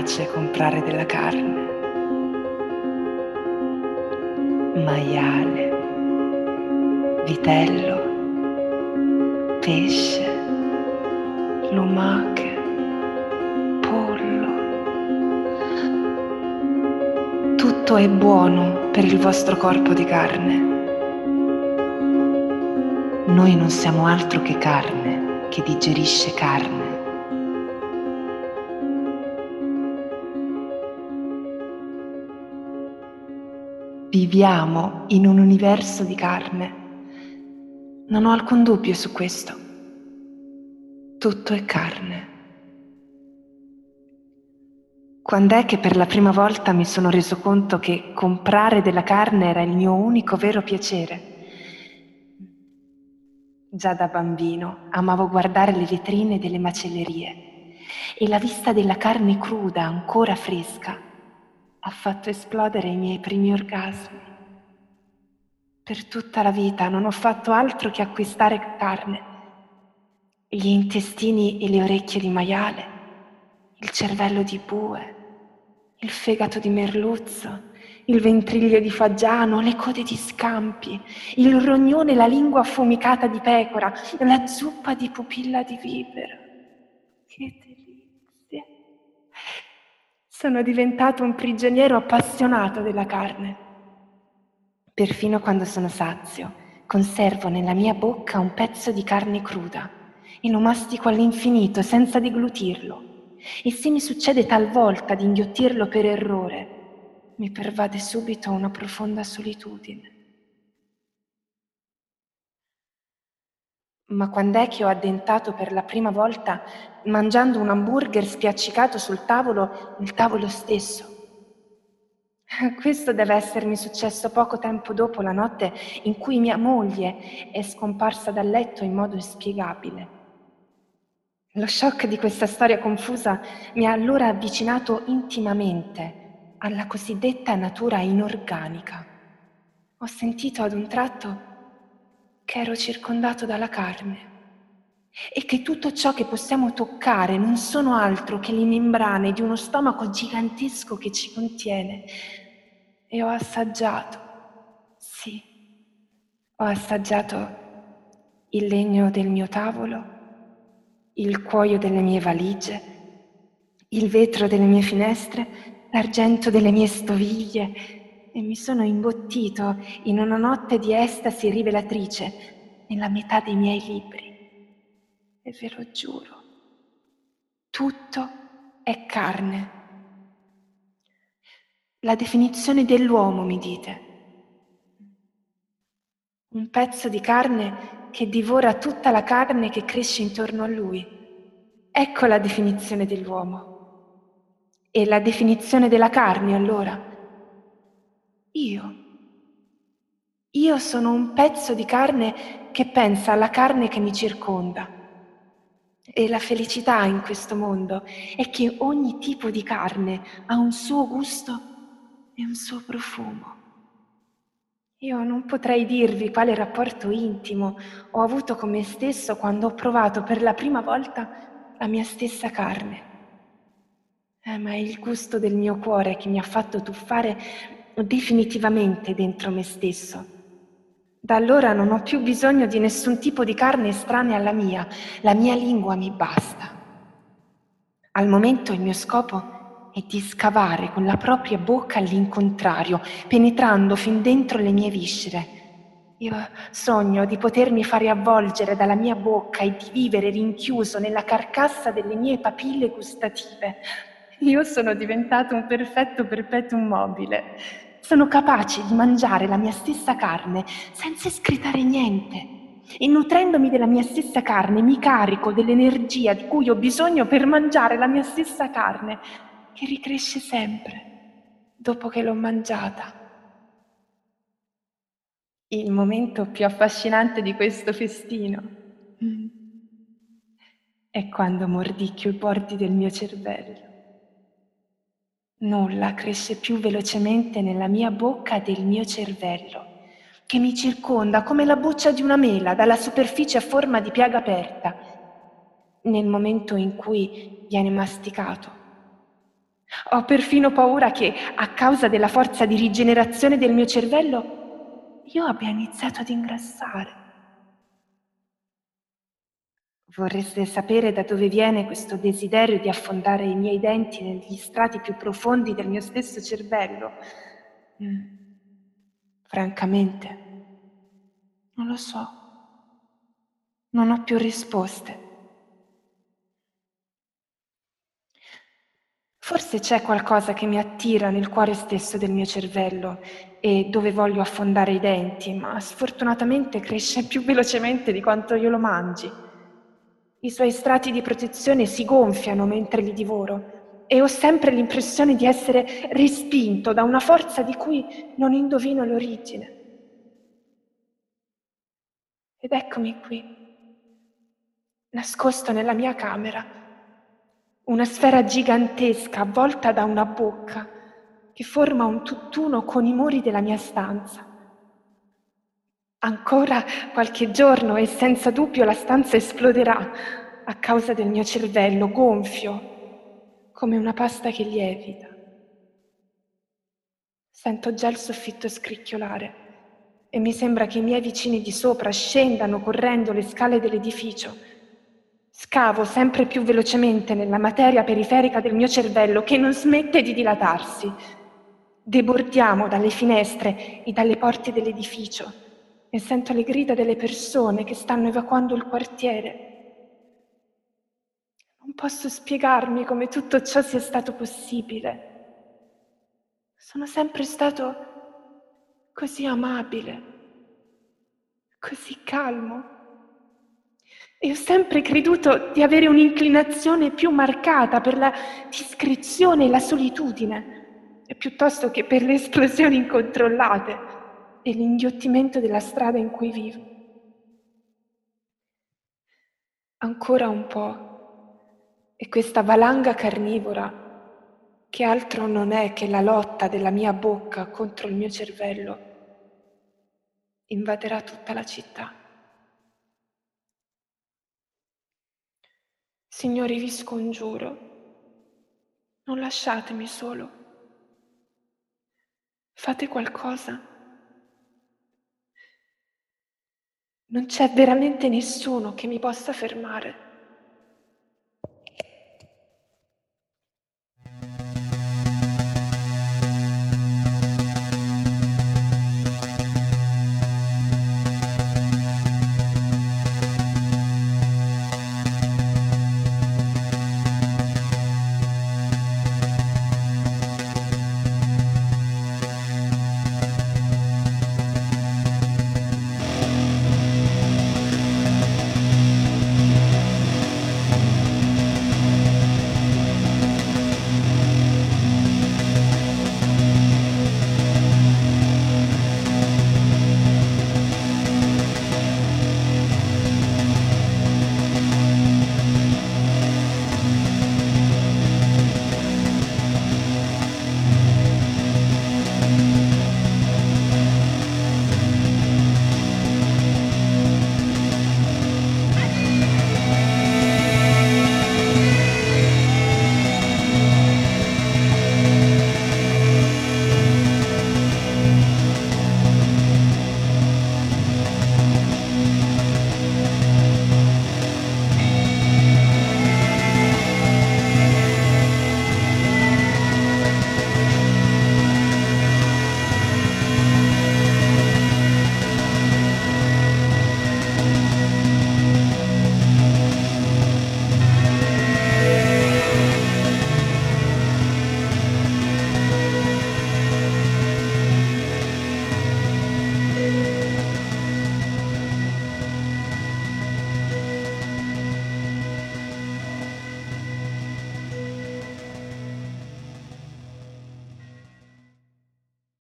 piace comprare della carne. Maiale, vitello, pesce, lumache, pollo. Tutto è buono per il vostro corpo di carne. Noi non siamo altro che carne che digerisce carne. Viviamo in un universo di carne. Non ho alcun dubbio su questo. Tutto è carne. Quando è che per la prima volta mi sono reso conto che comprare della carne era il mio unico vero piacere? Già da bambino amavo guardare le vetrine delle macellerie e la vista della carne cruda ancora fresca ha fatto esplodere i miei primi orgasmi. Per tutta la vita non ho fatto altro che acquistare carne, gli intestini e le orecchie di maiale, il cervello di bue, il fegato di merluzzo, il ventriglio di fagiano, le code di scampi, il rognone e la lingua affumicata di pecora, la zuppa di pupilla di vipera. Che sono diventato un prigioniero appassionato della carne. Perfino quando sono sazio, conservo nella mia bocca un pezzo di carne cruda e lo mastico all'infinito senza deglutirlo. E se mi succede talvolta di inghiottirlo per errore, mi pervade subito una profonda solitudine. Ma quando è che ho addentato per la prima volta mangiando un hamburger spiaccicato sul tavolo, il tavolo stesso? Questo deve essermi successo poco tempo dopo la notte in cui mia moglie è scomparsa dal letto in modo inspiegabile. Lo shock di questa storia confusa mi ha allora avvicinato intimamente alla cosiddetta natura inorganica. Ho sentito ad un tratto che ero circondato dalla carne e che tutto ciò che possiamo toccare non sono altro che le membrane di uno stomaco gigantesco che ci contiene. E ho assaggiato, sì, ho assaggiato il legno del mio tavolo, il cuoio delle mie valigie, il vetro delle mie finestre, l'argento delle mie stoviglie, e mi sono imbottito in una notte di estasi rivelatrice nella metà dei miei libri. E ve lo giuro, tutto è carne. La definizione dell'uomo, mi dite. Un pezzo di carne che divora tutta la carne che cresce intorno a lui. Ecco la definizione dell'uomo. E la definizione della carne, allora? Io. Io sono un pezzo di carne che pensa alla carne che mi circonda. E la felicità in questo mondo è che ogni tipo di carne ha un suo gusto e un suo profumo. Io non potrei dirvi quale rapporto intimo ho avuto con me stesso quando ho provato per la prima volta la mia stessa carne. Eh, ma è il gusto del mio cuore che mi ha fatto tuffare definitivamente dentro me stesso. Da allora non ho più bisogno di nessun tipo di carne estranea alla mia, la mia lingua mi basta. Al momento il mio scopo è di scavare con la propria bocca all'incontrario, penetrando fin dentro le mie viscere. Io sogno di potermi fare avvolgere dalla mia bocca e di vivere rinchiuso nella carcassa delle mie papille gustative. Io sono diventato un perfetto perpetuum mobile. Sono capace di mangiare la mia stessa carne senza escretare niente. E nutrendomi della mia stessa carne mi carico dell'energia di cui ho bisogno per mangiare la mia stessa carne, che ricresce sempre dopo che l'ho mangiata. Il momento più affascinante di questo festino è quando mordicchio i bordi del mio cervello. Nulla cresce più velocemente nella mia bocca del mio cervello, che mi circonda come la buccia di una mela dalla superficie a forma di piaga aperta, nel momento in cui viene masticato. Ho perfino paura che, a causa della forza di rigenerazione del mio cervello, io abbia iniziato ad ingrassare. Vorreste sapere da dove viene questo desiderio di affondare i miei denti negli strati più profondi del mio stesso cervello? Mm. Francamente, non lo so. Non ho più risposte. Forse c'è qualcosa che mi attira nel cuore stesso del mio cervello e dove voglio affondare i denti, ma sfortunatamente cresce più velocemente di quanto io lo mangi. I suoi strati di protezione si gonfiano mentre li divoro e ho sempre l'impressione di essere respinto da una forza di cui non indovino l'origine. Ed eccomi qui, nascosto nella mia camera una sfera gigantesca avvolta da una bocca che forma un tutt'uno con i muri della mia stanza. Ancora qualche giorno e senza dubbio la stanza esploderà a causa del mio cervello gonfio come una pasta che lievita. Sento già il soffitto scricchiolare e mi sembra che i miei vicini di sopra scendano correndo le scale dell'edificio Scavo sempre più velocemente nella materia periferica del mio cervello che non smette di dilatarsi. Debordiamo dalle finestre e dalle porte dell'edificio e sento le grida delle persone che stanno evacuando il quartiere. Non posso spiegarmi come tutto ciò sia stato possibile. Sono sempre stato così amabile, così calmo. E ho sempre creduto di avere un'inclinazione più marcata per la discrezione e la solitudine, piuttosto che per le esplosioni incontrollate e l'inghiottimento della strada in cui vivo. Ancora un po' e questa valanga carnivora, che altro non è che la lotta della mia bocca contro il mio cervello, invaderà tutta la città. Signori, vi scongiuro, non lasciatemi solo. Fate qualcosa. Non c'è veramente nessuno che mi possa fermare.